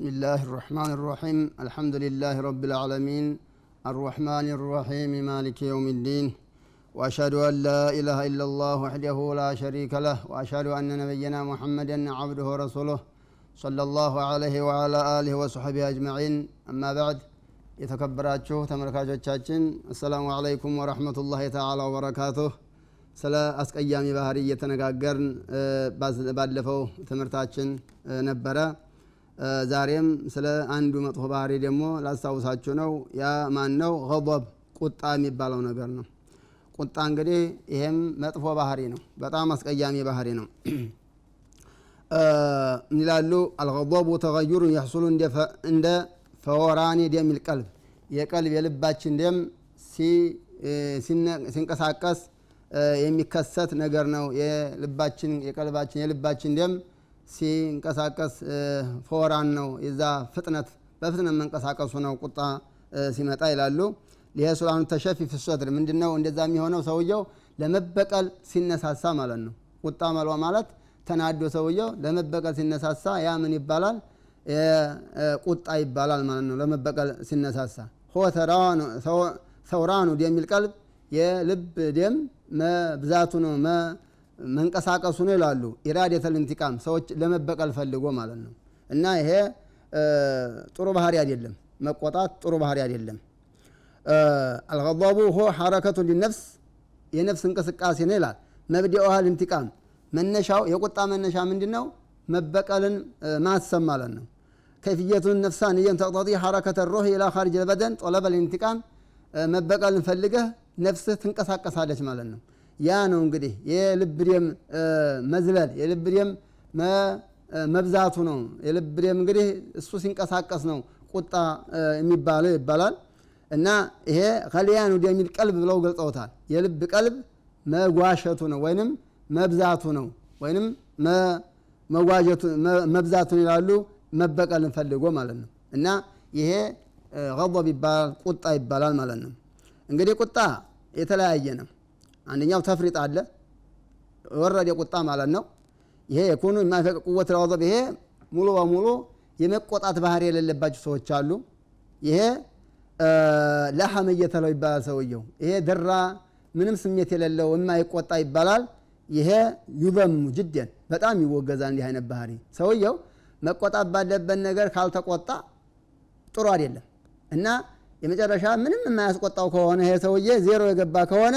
بسم الله الرحمن الرحيم. الحمد لله رب العالمين. الرحمن الرحيم. مالك يوم الدين. وأشهد أن لا إله إلا الله وحده لا شريك له. وأشهد أن نبينا محمدا عبده ورسوله صلى الله عليه وعلى آله وصحبه أجمعين. أما بعد يتكبراتشو تمركاتشو تشاتشن السلام عليكم ورحمه الله تعالى وبركاته سلا اسك ايامي አስቀያሚ تنقاقرن እየተነጋገርን ባለፈው ትምህርታችን ነበረ። ዛሬም ስለ አንዱ መጥፎ ባህሪ ደግሞ ላስታውሳችሁ ነው። ያ ማን ነው ገضብ ቁጣ የሚባለው ነገር ነው። ቁጣ እንግዲህ ይሄም መጥፎ ባህሪ ነው። በጣም አስቀያሚ ባህሪ ነው። ይላሉ? አልገضቡ ተገዩሩ የሕሱሉ እንደ ፈወራኒ ደም ልቀልብ የቀልብ የልባችን ደም ሲንቀሳቀስ የሚከሰት ነገር ነው። የልባችን የቀልባችን የልባችን ደም ሲንቀሳቀስ ፈወራን ነው የዛ ፍጥነት። በፍጥነት መንቀሳቀሱ ነው ቁጣ ሲመጣ ይላሉ። ይሄ ሱላኑ ተሸፊ ፍሶድር ምንድ ነው እንደዛ የሚሆነው ሰውየው ለመበቀል ሲነሳሳ ማለት ነው። ቁጣ መልዋ ማለት ተናዶ ሰውየው ለመበቀል ሲነሳሳ ያ ምን ይባላል? ቁጣ ይባላል ማለት ነው። ለመበቀል ሲነሳሳ። ሰውራኑ ደም ቀልብ የልብ ደም መብዛቱ ነው መንቀሳቀሱ ነው ይላሉ ኢራደተል ኢንቲቃም ሰዎች ለመበቀል ፈልጎ ማለት ነው። እና ይሄ ጥሩ ባህሪ አይደለም። መቆጣት ጥሩ ባህሪ አይደለም። አልገضቡ ሆ ሐረከቱ ሊነፍስ የነፍስ እንቅስቃሴ ነው ይላል። መብዲኦሃ ልንቲቃም መነሻው የቁጣ መነሻ ምንድን ነው መበቀልን ማሰብ ማለት ነው። ከይፍየቱን ነፍሳንየን ተቅጠጢ ሐረከተ ሮህ ኢላ ካርጅ ልበደን ጦለበ ልንቲቃም መበቀልን ፈልገህ ነፍስህ ትንቀሳቀሳለች ማለት ነው ያ ነው እንግዲህ የልብ ደም መዝለል የልብ ደም መብዛቱ ነው። የልብ ደም እንግዲህ እሱ ሲንቀሳቀስ ነው ቁጣ የሚባለው ይባላል። እና ይሄ ከልያኑ ደሚል ቀልብ ብለው ገልጸውታል። የልብ ቀልብ መጓሸቱ ነው ወይንም መብዛቱ ነው ወይንም መብዛቱን ይላሉ መበቀልን ፈልጎ ማለት ነው። እና ይሄ ገضብ ይባላል ቁጣ ይባላል ማለት ነው። እንግዲህ ቁጣ የተለያየ ነው አንደኛው ተፍሪጥ አለ። ወረደ ቁጣ ማለት ነው። ይሄ የኩኑ የማይፈቅ ቁወት ለገضብ ይሄ ሙሉ በሙሉ የመቆጣት ባህሪ የሌለባቸው ሰዎች አሉ። ይሄ ለሐም እየተለው ይባላል ሰውየው። ይሄ ደራ ምንም ስሜት የሌለው የማይቆጣ ይባላል። ይሄ ዩዘሙ ጅደን በጣም ይወገዛል እንዲህ አይነት ባህሪ። ሰውየው መቆጣት ባለበት ነገር ካልተቆጣ ጥሩ አይደለም። እና የመጨረሻ ምንም የማያስቆጣው ከሆነ ይሄ ሰውዬ ዜሮ የገባ ከሆነ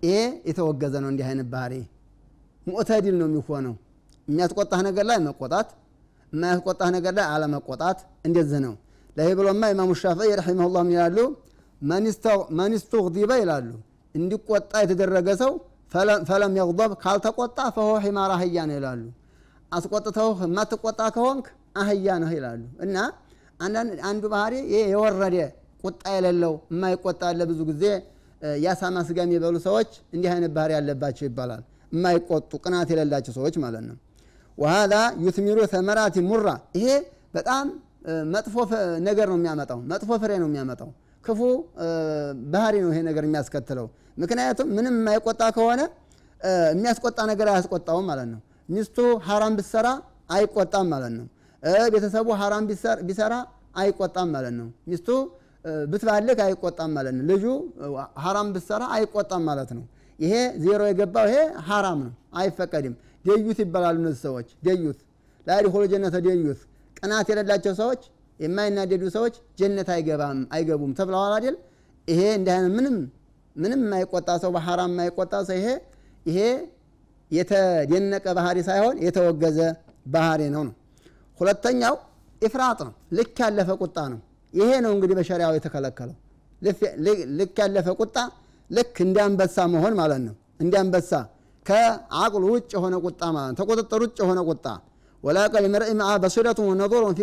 ይሄ የተወገዘ ነው እንዲህ አይነት ባህሪ። ሙዕተዲል ነው የሚሆነው። የሚያስቆጣህ ነገር ላይ መቆጣት የማያስቆጣህ ነገር ላይ አለመቆጣት እንደዚህ ነው። ለይህ ብሎማ ኢማሙ ሻፊዒ ረሒመሁላህ ምን ይላሉ? መኒስቱግዲበ ይላሉ። እንዲቆጣ የተደረገ ሰው ፈለም የግضብ ካልተቆጣ ፈሆ ሒማር አህያ ነው ይላሉ። አስቆጥተው የማትቆጣ ከሆንክ አህያ ነው ይላሉ። እና አንዱ ባህሪ የወረደ ቁጣ የሌለው የማይቆጣ ያለ ጊዜ የአሳማ ስጋ የሚበሉ ሰዎች እንዲህ አይነት ባህሪ ያለባቸው ይባላል። የማይቆጡ ቅናት የሌላቸው ሰዎች ማለት ነው። ወሃዛ ዩትሚሩ ተመራቲ ሙራ። ይሄ በጣም መጥፎ ነገር ነው የሚያመጣው። መጥፎ ፍሬ ነው የሚያመጣው። ክፉ ባህሪ ነው ይሄ ነገር የሚያስከትለው። ምክንያቱም ምንም የማይቆጣ ከሆነ የሚያስቆጣ ነገር አያስቆጣውም ማለት ነው። ሚስቱ ሀራም ብሰራ አይቆጣም ማለት ነው። ቤተሰቡ ሀራም ቢሰራ አይቆጣም ማለት ነው። ሚስቱ ብትባልክ አይቆጣም ማለት ነው። ልጁ ሀራም ብሰራ አይቆጣም ማለት ነው። ይሄ ዜሮ የገባው ይሄ ሀራም ነው አይፈቀድም። ደዩት ይባላሉ እነዚህ ሰዎች። ደዩት ላያድኹሉ ጀነተ ደዩት ቅናት የሌላቸው ሰዎች የማይናደዱ ሰዎች ጀነት አይገባም አይገቡም ተብለዋል አይደል? ይሄ እንዲህ ምንም ምንም የማይቆጣ ሰው በሐራም የማይቆጣ ሰው ይሄ ይሄ የተደነቀ ባህሪ ሳይሆን የተወገዘ ባህሪ ነው ነው። ሁለተኛው ኢፍራጥ ነው። ልክ ያለፈ ቁጣ ነው ይሄ ነው እንግዲህ በሸሪያው የተከለከለው። ልክ ያለፈ ቁጣ ልክ እንዲያንበሳ መሆን ማለት ነው። እንዲያንበሳ ከአቅሉ ውጭ የሆነ ቁጣ ማለት ነው። ተቁጥጥር ውጭ የሆነ ቁጣ። ወላቀ ሊመርኢ መዓ በሱረቱን ወነظሩን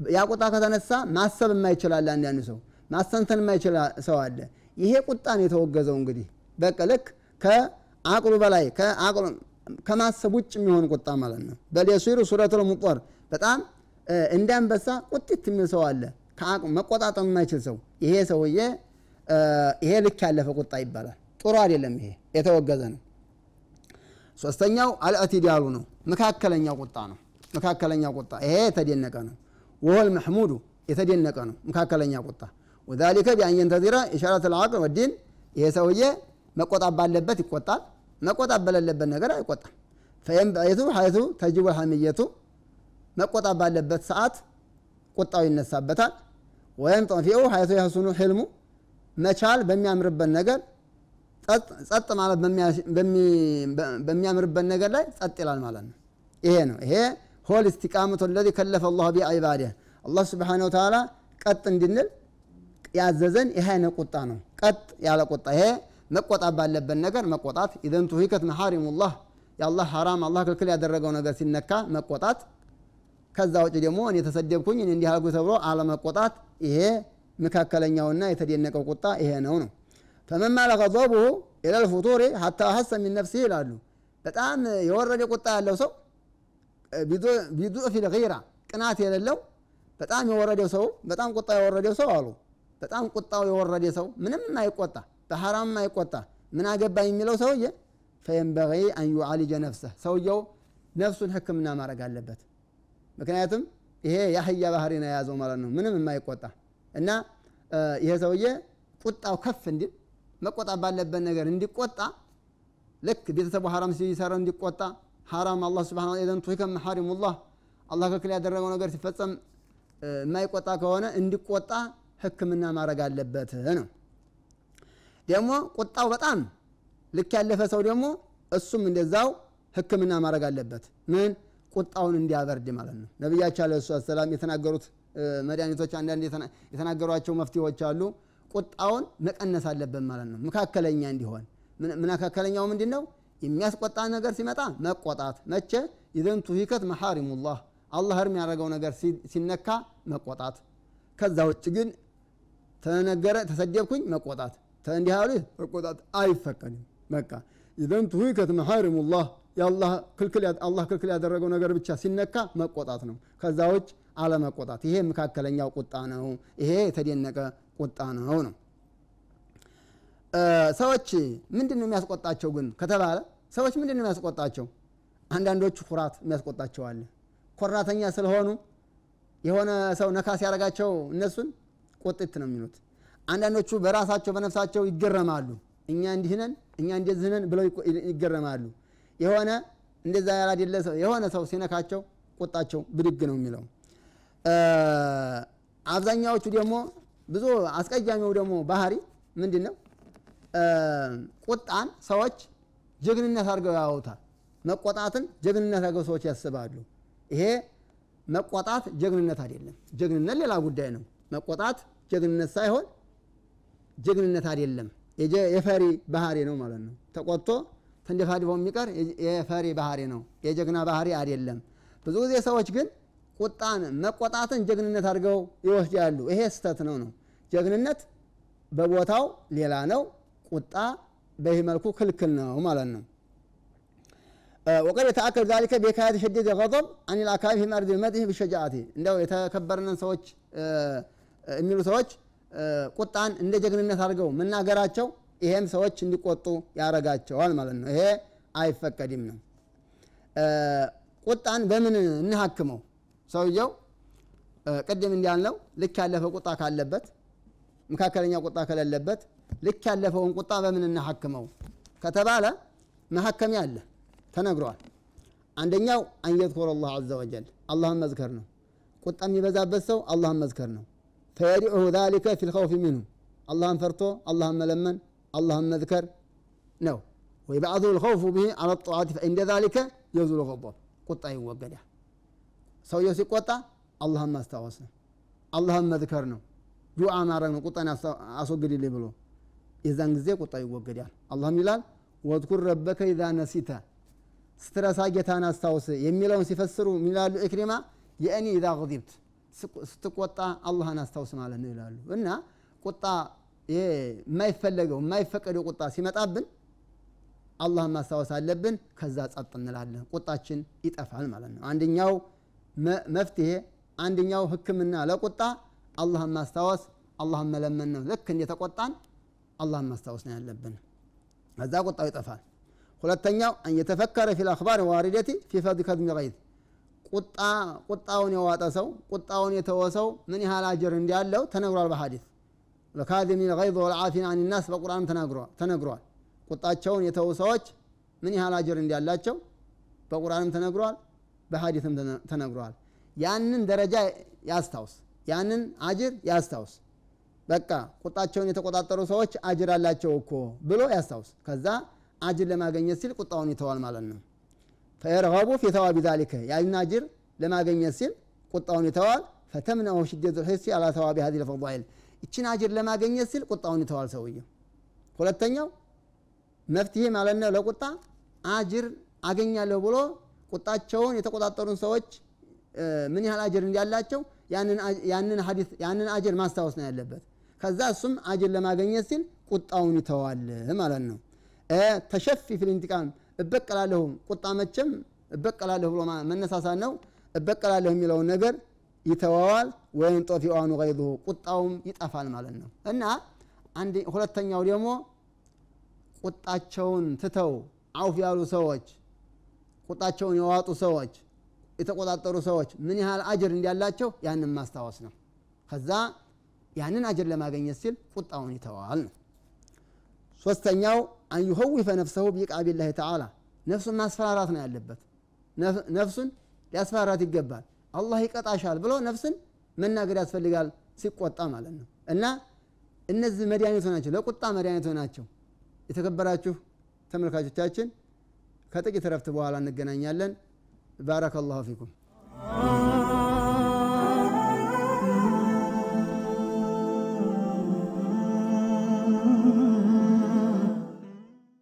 ያ ቁጣ ከተነሳ ማሰብ የማይችላል አንዳንድ ሰው። ማሰንተን የማይችል ሰው አለ። ይሄ ቁጣ የተወገዘው እንግዲህ። በቃ ልክ ከአቅሉ በላይ ከማሰብ ውጭ የሚሆን ቁጣ ማለት ነው። በሌሱሩ ሱረቱል ሙጦር በጣም እንዳንበሳ ቁጢት የሚል ሰው አለ። መቆጣጠር የማይችል ሰው። ይሄ ሰውዬ ይሄ ልክ ያለፈ ቁጣ ይባላል። ጥሩ አይደለም ይሄ። የተወገዘ ነው። ሶስተኛው አልእዕትዳሉ ነው። መካከለኛው ቁጣ ነው። መካከለኛ ቁጣ። ይሄ የተደነቀ ነው። ወሆል መሕሙዱ የተደነቀ ነው። መካከለኛ ቁጣ። ወዛሊከ ቢአን የንተዚረ ኢሻረት ልዓቅል ወዲን። ይሄ ሰውዬ መቆጣት ባለበት ይቆጣል። መቆጣት በሌለበት ነገር አይቆጣም። ፈየንበዒቱ ሐይቱ ተጅቡ ሐምየቱ መቆጣት ባለበት ሰዓት ቁጣው ይነሳበታል። ወይም ጠፊኡ ሐይቱ የህሱኑ ሕልሙ መቻል በሚያምርበት ነገር ጸጥ ማለት በሚያምርበት ነገር ላይ ጸጥ ይላል ማለት ነው። ይሄ ነው። ይሄ ሆል እስቲቃመቱ ለዚ ከለፈ አላሁ ቢዒባዲህ አላህ ስብሓነ ወተዓላ ቀጥ እንድንል ያዘዘን ይሄ አይነት ቁጣ ነው። ቀጥ ያለ ቁጣ ይሄ መቆጣት ባለበት ነገር መቆጣት። ኢዘን ቱሂከት መሐሪሙላህ የአላህ ሐራም አላህ ክልክል ያደረገው ነገር ሲነካ መቆጣት ከዛ ውጭ ደግሞ እኔ የተሰደብኩኝ እኔ እንዲህ አልኩ ተብሎ አለመቆጣት ይሄ መካከለኛውና የተደነቀው ቁጣ ይሄ ነው ነው። ፈመን ማለ ገضቡሁ ኢላ ልፉጡሪ ሐታ ሀሰ ሚን ነፍሲህ ይላሉ። በጣም የወረደ ቁጣ ያለው ሰው ቢዱዕፊ ልጊራ ቅናት የሌለው በጣም የወረደው ሰው በጣም ቁጣ የወረደው ሰው አሉ። በጣም ቁጣው የወረደ ሰው ምንም አይቆጣ በሐራም አይቆጣ ምን አገባኝ የሚለው ሰውዬ ፈየንበጊ አን ዩዓሊጀ ነፍሰህ ሰውየው ነፍሱን ህክምና ማድረግ አለበት ምክንያቱም ይሄ የአህያ ባህሪ ነው የያዘው ማለት ነው። ምንም የማይቆጣ እና ይሄ ሰውዬ ቁጣው ከፍ እንዲል መቆጣት ባለበት ነገር እንዲቆጣ ልክ ቤተሰቡ ሐራም ሲሰራ እንዲቆጣ ሐራም አላህ ስብሓን ኢዘን ቱሂከ መሐሪሙላህ አላህ ክልክል ያደረገው ነገር ሲፈጸም የማይቆጣ ከሆነ እንዲቆጣ ህክምና ማድረግ አለበት ነው። ደግሞ ቁጣው በጣም ልክ ያለፈ ሰው ደግሞ እሱም እንደዛው ህክምና ማድረግ አለበት። ምን ቁጣውን እንዲያበርድ ማለት ነው። ነቢያቸው አለ ሰላም የተናገሩት መድኃኒቶች አንዳንድ የተናገሯቸው መፍትሄዎች አሉ። ቁጣውን መቀነስ አለበት ማለት ነው። መካከለኛ እንዲሆን። መካከለኛው ምንድን ነው የሚያስቆጣ ነገር ሲመጣ መቆጣት። መቼ? ኢዘን ቱሂከት መሐሪሙላህ። አላህ እርም ያደረገው ነገር ሲነካ መቆጣት። ከዛ ውጭ ግን ተነገረ ተሰደብኩኝ መቆጣት። እንዲህ አሉ መቆጣት አይፈቀድም። በቃ ኢዘን ቱሂከት መሐሪሙላህ የአላህ ክልክል ያደረገው ነገር ብቻ ሲነካ መቆጣት ነው። ከዛ ውጭ አለመቆጣት። ይሄ መካከለኛው ቁጣ ነው። ይሄ የተደነቀ ቁጣ ነው ነው። ሰዎች ምንድን ነው የሚያስቆጣቸው ግን ከተባለ ሰዎች ምንድን ነው የሚያስቆጣቸው? አንዳንዶቹ ኩራት የሚያስቆጣቸው አለ። ኮራተኛ ስለሆኑ የሆነ ሰው ነካ ሲያደርጋቸው እነሱን ቁጥት ነው የሚሉት። አንዳንዶቹ በራሳቸው በነፍሳቸው ይገረማሉ። እኛ እንዲህነን እኛ እንደዚህነን ብለው ይገረማሉ የሆነ እንደዛ ያላደለ ሰው የሆነ ሰው ሲነካቸው ቁጣቸው ብድግ ነው የሚለው። አብዛኛዎቹ ደግሞ ብዙ አስቀያሚው ደግሞ ባህሪ ምንድን ነው ቁጣን ሰዎች ጀግንነት አድርገው ያወውታል መቆጣትን ጀግንነት አድርገው ሰዎች ያስባሉ። ይሄ መቆጣት ጀግንነት አይደለም። ጀግንነት ሌላ ጉዳይ ነው። መቆጣት ጀግንነት ሳይሆን ጀግንነት አይደለም። የፈሪ ባህሪ ነው ማለት ነው። ተቆጥቶ ተንደፋድፎ የሚቀር የፈሪ ባህሪ ነው። የጀግና ባህሪ አይደለም። ብዙ ጊዜ ሰዎች ግን ቁጣን መቆጣትን ጀግንነት አድርገው ይወስዳሉ። ይሄ ስተት ነው ነው። ጀግንነት በቦታው ሌላ ነው ቁጣ በይህ መልኩ ክልክል ነው ማለት ነው። ወቀድ የተአከል ዛሊከ ቢካየት ሸዲድ ገضብ አን ልአካባቢ ፊ መርድ መድህ እንደው የተከበርንን ሰዎች የሚሉ ሰዎች ቁጣን እንደ ጀግንነት አድርገው መናገራቸው ይሄም ሰዎች እንዲቆጡ ያረጋቸዋል ማለት ነው። ይሄ አይፈቀድም ነው። ቁጣን በምን እንሀክመው? ሰውየው ቅድም እንዳልነው ልክ ያለፈ ቁጣ ካለበት መካከለኛ ቁጣ ከሌለበት ልክ ያለፈውን ቁጣ በምን እናሐክመው ከተባለ መሐከሚያ አለ። ተነግሯል። አንደኛው አንየዝኩር አላህ አዘ ወጀል አላህን መዝከር ነው። ቁጣ የሚበዛበት ሰው አላህን መዝከር ነው። ፈየዲዑሁ ዛሊከ ፊ ልኸውፊ ሚንሁ አላህን ፈርቶ አላህን መለመን አላህን መዝከር ነው። ወይባዕዱ ልኸውፉ ብሂ አላ ጣዓት ፈኢንደ ዛሊከ የዙሉ ገضብ ቁጣ ይወገዳል። ሰውየው ሲቆጣ አላህን ማስታወስ ነው። አላህን መዝከር ነው። ዱዓ ማድረግ ነው። ቁጣን አስወግድልኝ ብሎ የዛን ጊዜ ቁጣ ይወገዳል። አላህም ይላል ወዝኩር ረበከ ኢዛ ነሲተ ስትረሳ ጌታን አስታውስ የሚለውን ሲፈስሩ ሚላሉ ኢክሪማ? የእኔ ኢዛ ግዲብት ስትቆጣ አላህን አስታውስ ማለት ነው ይላሉ። እና ቁጣ የማይፈለገው የማይፈቀደው ቁጣ ሲመጣብን አላህን ማስታወስ አለብን። ከዛ ጸጥ እንላለን። ቁጣችን ይጠፋል ማለት ነው። አንደኛው መፍትሄ አንደኛው ህክምና ለቁጣ አላህን ማስታወስ አላህን መለመን ነው። ልክ እንደተቆጣን አላህን ማስታወስ ነው ያለብን። ከዛ ቁጣው ይጠፋል። ሁለተኛው የተፈከረ ፊ ልአክባር ዋሪደቲ ፊ ፈድ ከድሚ ገይዝ ቁጣ ቁጣውን የዋጠ ሰው ቁጣውን የተወ ሰው ምን ያህል አጅር እንዳለው ተነግሯል በሐዲስ ለካዚሚን ገይዝ ወልዓፊን አን ናስ በቁርአን ተነግሯል። ቁጣቸውን የተዉ ሰዎች ምን ያህል አጅር እንዳላቸው በቁርአንም ተነግሯል በሐዲስም ተነግሯል። ያንን ደረጃ ያስታውስ ያንን አጅር ያስታውስ። በቃ ቁጣቸውን የተቆጣጠሩ ሰዎች አጅር አላቸው እኮ ብሎ ያስታውስ። ከዛ አጅር ለማገኘት ሲል ቁጣውን ይተዋል ማለት ነው። ፈየርገቡ ፊ ተዋቢ ዛሊከ ያንን አጅር ለማገኘት ሲል ቁጣውን ይተዋል። ፈተምነሁ ሽደቱ ልሒሲ አላ ተዋቢ ሀዚ ልፈዳኢል ይችን አጅር ለማገኘት ሲል ቁጣውን ይተዋል ሰውየው። ሁለተኛው መፍትሄ ማለት ነው ለቁጣ አጅር አገኛለሁ ብሎ ቁጣቸውን የተቆጣጠሩን ሰዎች ምን ያህል አጅር እንዳላቸው ያንን አጅር ማስታወስ ነው ያለበት። ከዛ እሱም አጅር ለማገኘት ሲል ቁጣውን ይተዋል ማለት ነው። ተሸፊ ፊልንቲቃም እበቀላለሁ ቁጣ መቼም እበቀላለሁ ብሎ መነሳሳት ነው። እበቀላለሁ የሚለውን ነገር ይተዋዋል ወይም ጦፊዋኑ ገይዙ ቁጣውም ይጠፋል ማለት ነው። እና ሁለተኛው ደግሞ ቁጣቸውን ትተው አውፍ ያሉ ሰዎች ቁጣቸውን የዋጡ ሰዎች የተቆጣጠሩ ሰዎች ምን ያህል አጅር እንዳላቸው ያንን ማስታወስ ነው። ከዛ ያንን አጅር ለማገኘት ሲል ቁጣውን ይተዋል ነው። ሶስተኛው አን ዩኸዊፈ ነፍሰሁ ቢቃቢላህ ተዓላ ነፍሱን ማስፈራራት ነው ያለበት። ነፍሱን ሊያስፈራራት ይገባል አላህ ይቀጣሻል ብሎ ነፍስን መናገር ያስፈልጋል ሲቆጣ ማለት ነው። እና እነዚህ መድኃኒቶች ናቸው ለቁጣ መድኃኒቶች ናቸው። የተከበራችሁ ተመልካቾቻችን ከጥቂት ረፍት በኋላ እንገናኛለን። ባረከ ላሁ ፊኩም